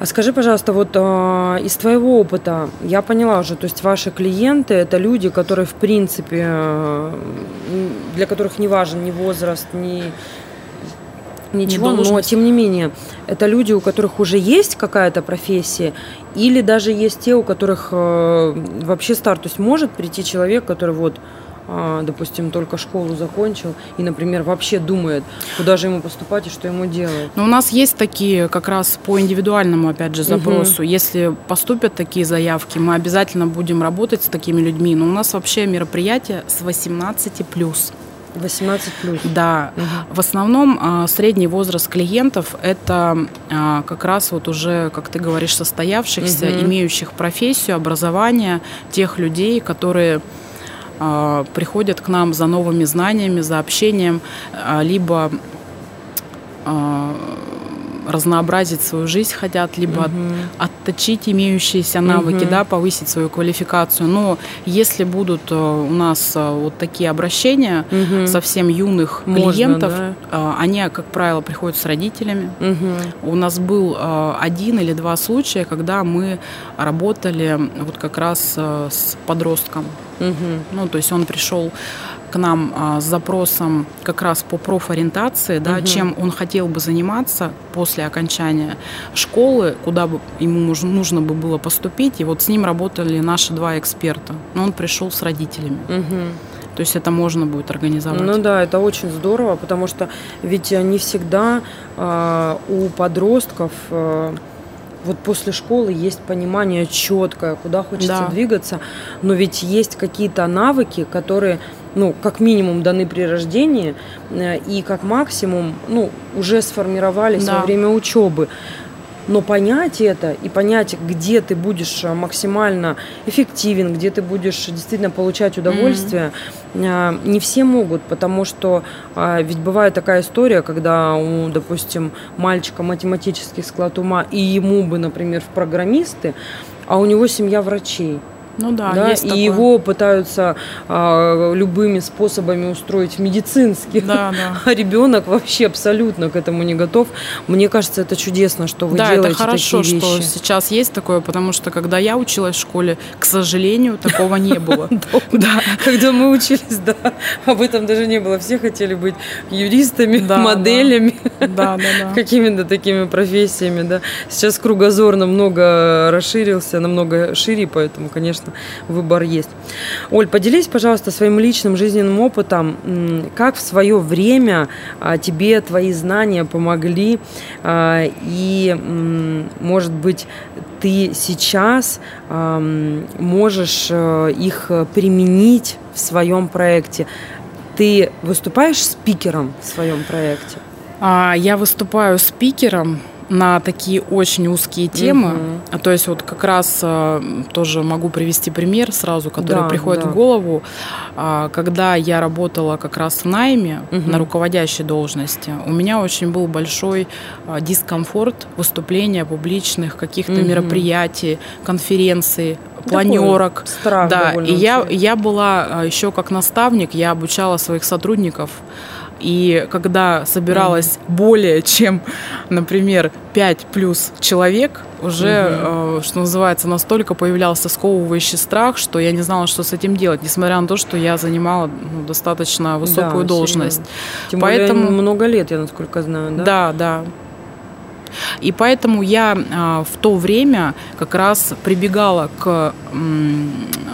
А скажи, пожалуйста, вот э, из твоего опыта, я поняла уже, то есть ваши клиенты это люди, которые в принципе, э, для которых не важен ни возраст, ни ничего, не но тем не менее, это люди, у которых уже есть какая-то профессия, или даже есть те, у которых э, вообще старт, то есть может прийти человек, который вот а, допустим, только школу закончил и, например, вообще думает, куда же ему поступать и что ему делать. Но у нас есть такие как раз по индивидуальному, опять же, запросу. Угу. Если поступят такие заявки, мы обязательно будем работать с такими людьми. Но у нас вообще мероприятие с 18 плюс. 18 плюс. Да. Угу. В основном а, средний возраст клиентов это а, как раз вот уже, как ты говоришь, состоявшихся, угу. имеющих профессию, образование, тех людей, которые а, приходят к нам за новыми знаниями, за общением, а, либо а, разнообразить свою жизнь хотят, либо угу. отточить имеющиеся навыки, угу. да, повысить свою квалификацию. Но если будут у нас вот такие обращения угу. совсем юных Можно, клиентов, да? они, как правило, приходят с родителями. Угу. У нас был один или два случая, когда мы работали вот как раз с подростком. Угу. Ну, то есть он пришел к нам а, с запросом как раз по профориентации, да, угу. чем он хотел бы заниматься после окончания школы, куда бы ему нужно, нужно бы было поступить. И вот с ним работали наши два эксперта. Но он пришел с родителями. Угу. То есть это можно будет организовать. Ну да, это очень здорово, потому что ведь не всегда э, у подростков э, вот после школы есть понимание четкое, куда хочется да. двигаться, но ведь есть какие-то навыки, которые, ну, как минимум даны при рождении, э, и как максимум, ну, уже сформировались да. во время учебы. Но понять это и понять, где ты будешь э, максимально эффективен, где ты будешь действительно получать удовольствие, mm-hmm. не все могут, потому что ведь бывает такая история, когда у, допустим, мальчика математический склад ума, и ему бы, например, в программисты, а у него семья врачей. Ну да, да, есть и такое. его пытаются а, любыми способами устроить медицински. Да, да. А ребенок вообще абсолютно к этому не готов. Мне кажется, это чудесно, что вы да, делаете это хорошо, такие что вещи. сейчас есть такое, потому что когда я училась в школе, к сожалению, такого не было. Да, когда мы учились, да, об этом даже не было. Все хотели быть юристами, моделями, какими-то такими профессиями, да. Сейчас кругозор намного расширился, намного шире, поэтому, конечно, выбор есть. Оль, поделись, пожалуйста, своим личным жизненным опытом, как в свое время а, тебе твои знания помогли, а, и, может быть, ты сейчас ам, можешь э, их применить в своем проекте. Ты выступаешь спикером в своем проекте? А, Я выступаю спикером на такие очень узкие темы. А То есть вот как раз а, тоже могу привести пример сразу, который Да, приходит да. в голову. А, Когда я работала как раз в найме Мгм. на руководящей должности, у меня очень был большой а, дискомфорт выступления публичных, каких-то Мгм. мероприятий, конференций, планерок. Страх Да, и я, я была еще как наставник, я обучала своих сотрудников. И когда собиралась более чем, например, 5 плюс человек, уже, э, что называется, настолько появлялся сковывающий страх, что я не знала, что с этим делать, несмотря на то, что я занимала ну, достаточно высокую Да, должность. серьезно. Тем Поэтому- более много лет, я насколько знаю, да? Да, да. И поэтому я а, в то время как раз прибегала к,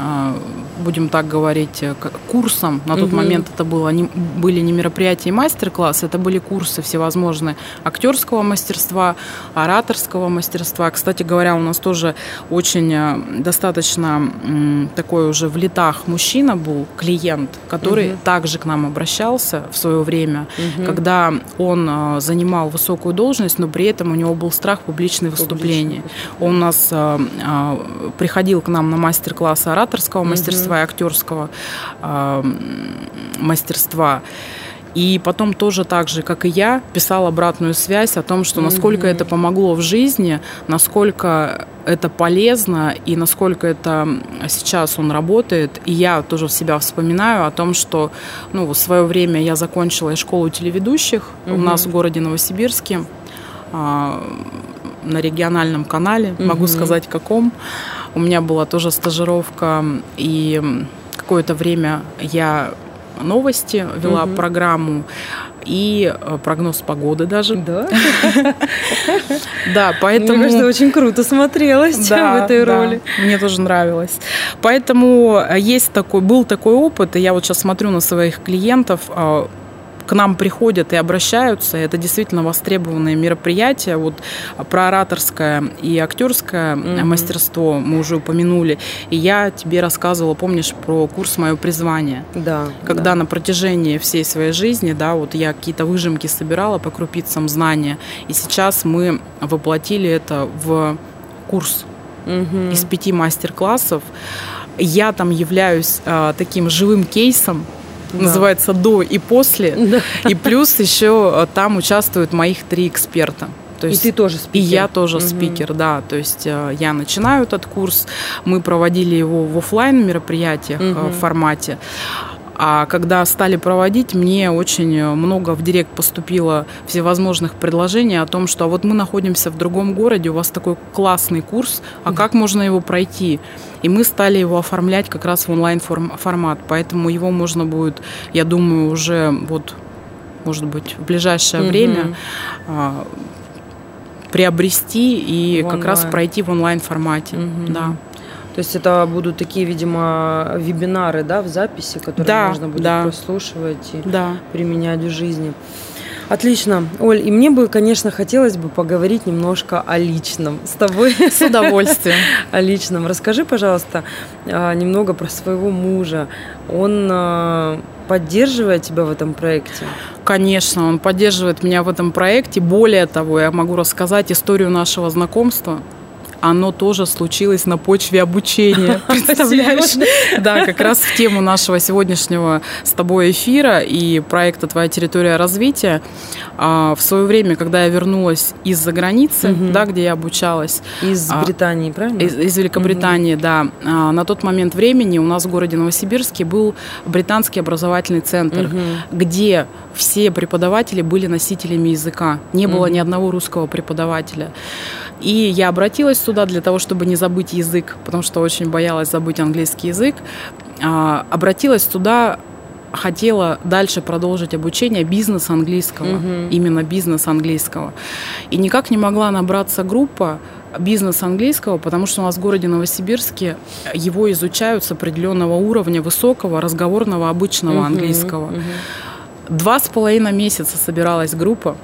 а, будем так говорить, э, к курсам. На тот Мгм. момент это было, не, были не мероприятия и мастер-классы, это были курсы всевозможные актерского мастерства, ораторского мастерства. Кстати говоря, у нас тоже очень э, достаточно такой уже в летах мужчина был, клиент, который Мгм. также к нам обращался в свое время, Мгм. когда он э, занимал высокую должность, но при этом у него был страх публичных выступлений. Он у нас приходил к нам на мастер-классы ораторского Мгм. мастерства и актерского э, мастерства. И потом тоже так же, как и я, писал обратную связь о том, что насколько Мгм. это помогло в жизни, насколько это полезно и насколько это сейчас он работает. И я тоже в себя вспоминаю о том, что ну, в свое время я закончила школу телеведущих у Мгм. нас в городе Новосибирске а, на региональном канале, могу Мгм. сказать каком. У меня была тоже стажировка, и какое-то время я новости вела Мгм. программу и э, прогноз погоды даже. Да? Да, поэтому... Мне кажется, очень круто смотрелось в этой да, роли. Мне тоже нравилось. Поэтому э, есть такой, был такой опыт, и я вот сейчас смотрю на своих клиентов, а, к нам приходят и обращаются, это действительно востребованные мероприятия. Вот про ораторское и актерское Мгм. мастерство мы уже упомянули. И я тебе рассказывала, помнишь, про курс «Мое призвание». Да. Когда да. на протяжении всей своей жизни, да, вот я какие-то выжимки собирала по крупицам знания, и сейчас мы воплотили это в курс Мгм. из пяти мастер-классов. Я там являюсь а, таким живым кейсом, Да. называется до и после, Да. и плюс еще а, там участвуют моих три эксперта. То И есть ты тоже и спикер. я тоже Мгм. спикер, да. То есть э, я начинаю этот курс, мы проводили его в офлайн мероприятиях э, Мгм. в формате. А когда стали проводить, мне очень много в директ поступило всевозможных предложений о том, что а вот мы находимся в другом городе, у вас такой классный курс, а как можно его пройти? И мы стали его оформлять как раз в онлайн-формат, поэтому его можно будет, я думаю, уже вот, может быть, в ближайшее Мгм. время а, приобрести и В как раз онлайн. пройти в онлайн-формате. Мгм. Да. То есть это будут такие, видимо, вебинары, да, в записи, которые Да, можно будет да. прослушивать и Да. применять в жизни. Отлично. Оль, и мне бы, конечно, хотелось бы поговорить немножко о личном с тобой. С удовольствием. О личном. Расскажи, пожалуйста, а, немного про своего мужа. Он а, поддерживает тебя в этом проекте? Конечно, он поддерживает меня в этом проекте. Более того, я могу рассказать историю нашего знакомства. Оно тоже случилось на почве обучения. Представляешь? Да, как раз в тему нашего сегодняшнего с тобой эфира и проекта «Твоя территория развития». А, в свое время, когда я вернулась из-за границы, да, где я обучалась. Из а, Британии, правильно? Из, Великобритании, да. А, на тот момент времени у нас в городе Новосибирске был британский образовательный центр, где все преподаватели были носителями языка. Не было ни одного русского преподавателя. И я обратилась туда для того, чтобы не забыть язык, потому что очень боялась забыть английский язык. А, обратилась туда хотела дальше продолжить обучение бизнеса английского, угу. именно бизнес английского. И никак не могла набраться группа бизнес английского, потому что у нас в городе Новосибирске его изучают с определенного уровня высокого разговорного обычного угу, английского. Угу. Два с половиной месяца собиралась группа.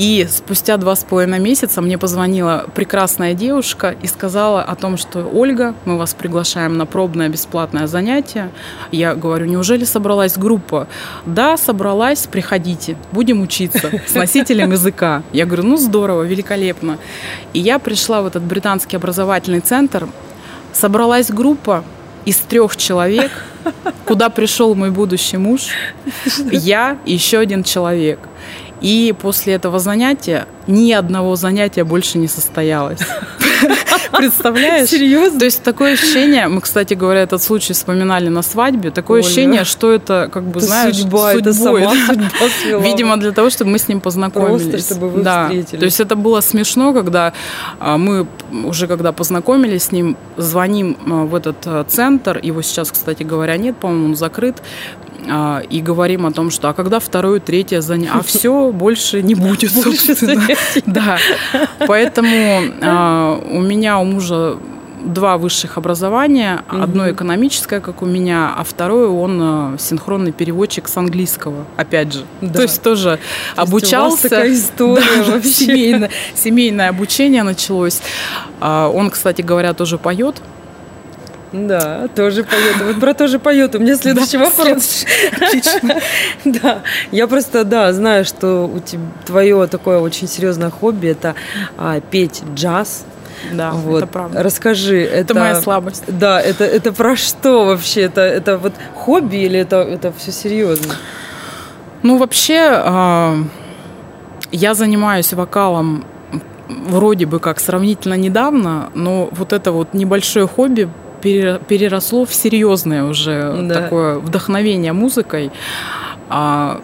И спустя два с половиной месяца мне позвонила прекрасная девушка и сказала о том, что Ольга, мы вас приглашаем на пробное бесплатное занятие. Я говорю, неужели собралась группа? Да, собралась, приходите, будем учиться с носителем языка. Я говорю, ну здорово, великолепно. И я пришла в этот британский образовательный центр, собралась группа, из трех человек, куда пришел мой будущий муж, я и еще один человек. И после этого занятия ни одного занятия больше не состоялось. Представляешь? Серьезно? То есть такое ощущение, мы, кстати говоря, этот случай вспоминали на свадьбе, такое Оля. ощущение, что это, как бы, это знаешь, судьба, судьбой. это сама судьба свела. Видимо, для того, чтобы мы с ним познакомились. Просто, чтобы вы да. встретились. То есть это было смешно, когда а, мы уже когда познакомились с ним, звоним а, в этот а, центр, его сейчас, кстати говоря, нет, по-моему, он закрыт, и говорим о том, что а когда второе, третье занятие, а все больше не будет, собственно. Да, поэтому а, у меня у мужа два высших образования. Угу. Одно экономическое, как у меня, а второе он а, синхронный переводчик с английского, опять же. Да. То есть тоже То обучался. Есть такая история да, вообще. Семейное, семейное обучение началось. Он, кстати говоря, тоже поет. Да, тоже поет. Вот про тоже поет. У меня следующий да, вопрос. Отлично. Да, я просто, да, знаю, что у тебя твое такое очень серьезное хобби это а, петь джаз. Да, вот. это правда. Расскажи, это, это моя слабость. Да, это это про что вообще? Это это вот хобби или это это все серьезно? Ну вообще, э, я занимаюсь вокалом вроде бы как сравнительно недавно, но вот это вот небольшое хобби переросло в серьезное уже да. такое вдохновение музыкой. А,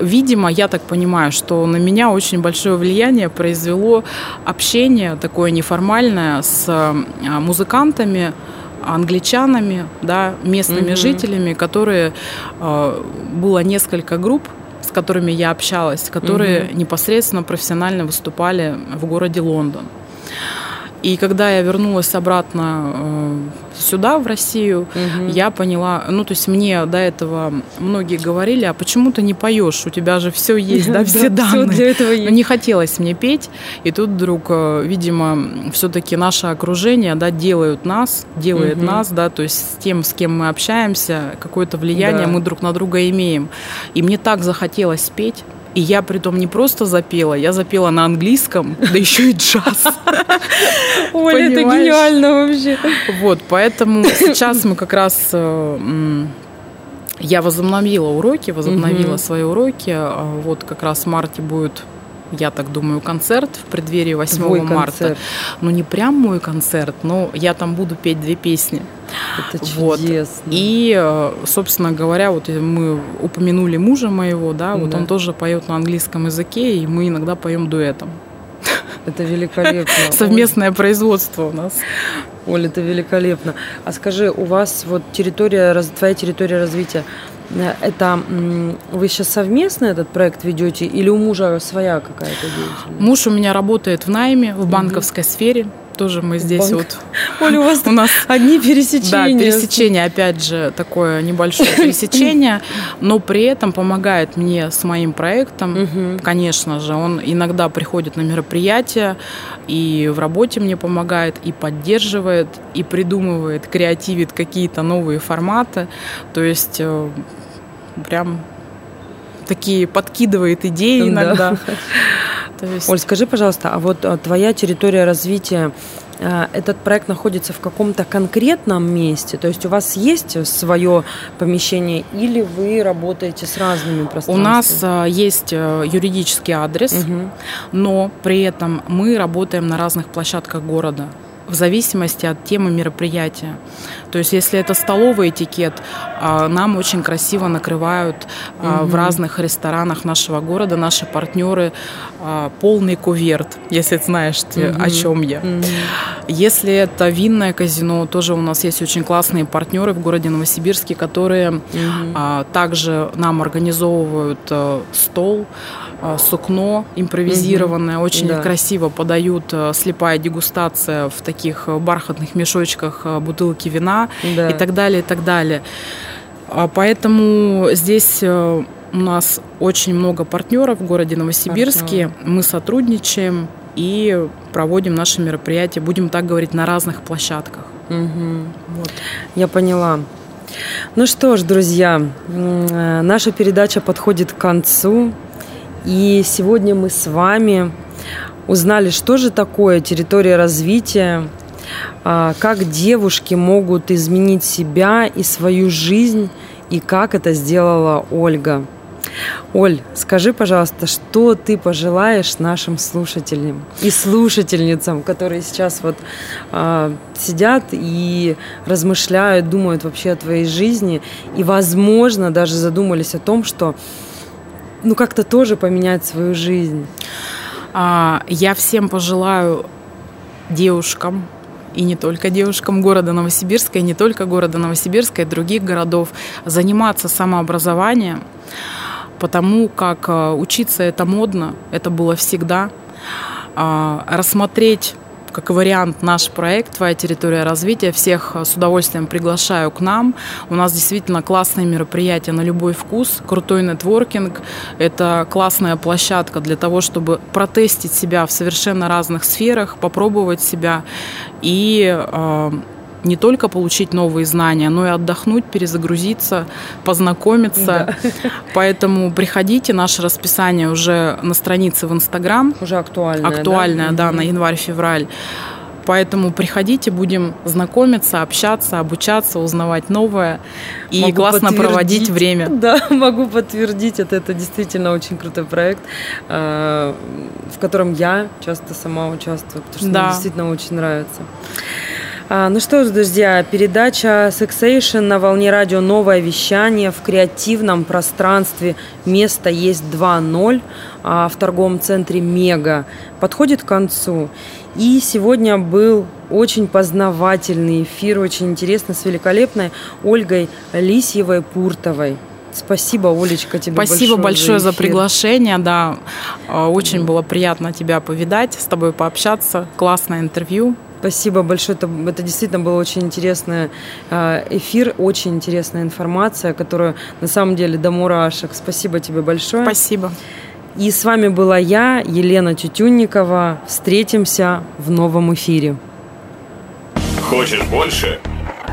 видимо, я так понимаю, что на меня очень большое влияние произвело общение такое неформальное с а, музыкантами, англичанами, да, местными угу. жителями, которые а, было несколько групп, с которыми я общалась, которые угу. непосредственно профессионально выступали в городе Лондон. И когда я вернулась обратно э, сюда, в Россию, угу. я поняла, ну, то есть мне до этого многие говорили, а почему ты не поешь? У тебя же все есть, да, все данные. для этого есть. Но не хотелось мне петь, и тут вдруг, э, видимо, все-таки наше окружение, да, делают нас, делает нас, да, то есть с тем, с кем мы общаемся, какое-то влияние мы друг на друга имеем. И мне так захотелось петь, и я при том не просто запела, я запела на английском, да еще и джаз. Оля, это гениально вообще. Вот, поэтому сейчас мы как раз э, я возобновила уроки, возобновила свои уроки. А вот как раз в марте будет я так думаю, концерт в преддверии 8 Твой марта. Концерт. Ну, не прям мой концерт, но я там буду петь две песни. Это чудесно. Вот. И, э, собственно говоря, вот мы упомянули мужа моего, да, вот да. он тоже поет на английском языке, и мы иногда поем дуэтом. Это великолепно. Совместное производство у нас. Оля, это великолепно. А скажи, у вас вот территория, твоя территория развития, это вы сейчас совместно этот проект ведете или у мужа своя какая-то деятельность? Муж у меня работает в найме, в банковской угу. сфере. Тоже мы здесь Банк. вот. Оля, у вас у нас одни пересечения. Да, пересечение, опять же, такое небольшое пересечение, но при этом помогает мне с моим проектом. Угу. Конечно же, он иногда приходит на мероприятия и в работе мне помогает, и поддерживает, и придумывает, креативит какие-то новые форматы. То есть э, прям такие подкидывает идеи иногда. Да. То есть... Оль, скажи, пожалуйста, а вот а, твоя территория развития а, этот проект находится в каком-то конкретном месте? То есть у вас есть свое помещение или вы работаете с разными пространствами? У нас а, есть э, юридический адрес, угу. но при этом мы работаем на разных площадках города в зависимости от темы мероприятия. То есть, если это столовый этикет, а, нам очень красиво накрывают угу. в разных ресторанах нашего города наши партнеры а, полный куверт, если знаешь, угу. о чем я. Угу. Если это винное казино, тоже у нас есть очень классные партнеры в городе Новосибирске, которые угу. также нам организовывают э, стол сукно импровизированное, угу. очень да. красиво подают э, слепая дегустация в таких э, бархатных мешочках бутылки вина да. и так далее, и так далее. Поэтому здесь у нас очень много партнеров в городе Новосибирске. Партнер. Мы сотрудничаем и проводим наши мероприятия, будем так говорить, на разных площадках. Угу. Вот. Я поняла. Ну что ж, друзья, э, наша передача подходит к концу. И сегодня мы с вами узнали, что же такое территория развития, а, как девушки могут изменить себя и свою жизнь, и как это сделала Ольга. Оль, скажи, пожалуйста, что ты пожелаешь нашим слушателям и слушательницам, которые сейчас вот э, сидят и размышляют, думают вообще о твоей жизни и, возможно, даже задумались о том, что ну как-то тоже поменять свою жизнь. А, я всем пожелаю девушкам, и не только девушкам города Новосибирска, и не только города Новосибирска, и других городов, заниматься самообразованием, потому как э, учиться это модно, это было всегда. А, рассмотреть как вариант наш проект «Твоя территория развития». Всех э, с удовольствием приглашаю к нам. У нас действительно классные мероприятия на любой вкус, крутой нетворкинг. Это классная площадка для того, чтобы протестить себя в совершенно разных сферах, попробовать себя и э, не только получить новые знания, но и отдохнуть, перезагрузиться, познакомиться. Да. Поэтому приходите, наше расписание уже на странице в Инстаграм. Уже актуальное. Актуальное, да, да на январь-февраль. Поэтому приходите, будем знакомиться, общаться, обучаться, узнавать новое и могу классно проводить время. Да, могу подтвердить, это, это действительно очень крутой проект, э, в котором я часто сама участвую, потому что да. мне действительно очень нравится. А, ну что ж, друзья, передача Sexation на волне радио «Новое вещание» в креативном пространстве «Место есть 2.0» а, в торговом центре «Мега» подходит к концу. И сегодня был очень познавательный эфир, очень интересно, с великолепной Ольгой Лисьевой-Пуртовой. Спасибо, Олечка, тебе Спасибо большое, большое за, за приглашение, да. А, очень было приятно тебя повидать, с тобой пообщаться. Классное интервью. Спасибо большое. Это, это действительно был очень интересный э, эфир, очень интересная информация, которую на самом деле до мурашек. Спасибо тебе большое. Спасибо. И с вами была я, Елена Тютюнникова. Встретимся в новом эфире. Хочешь больше?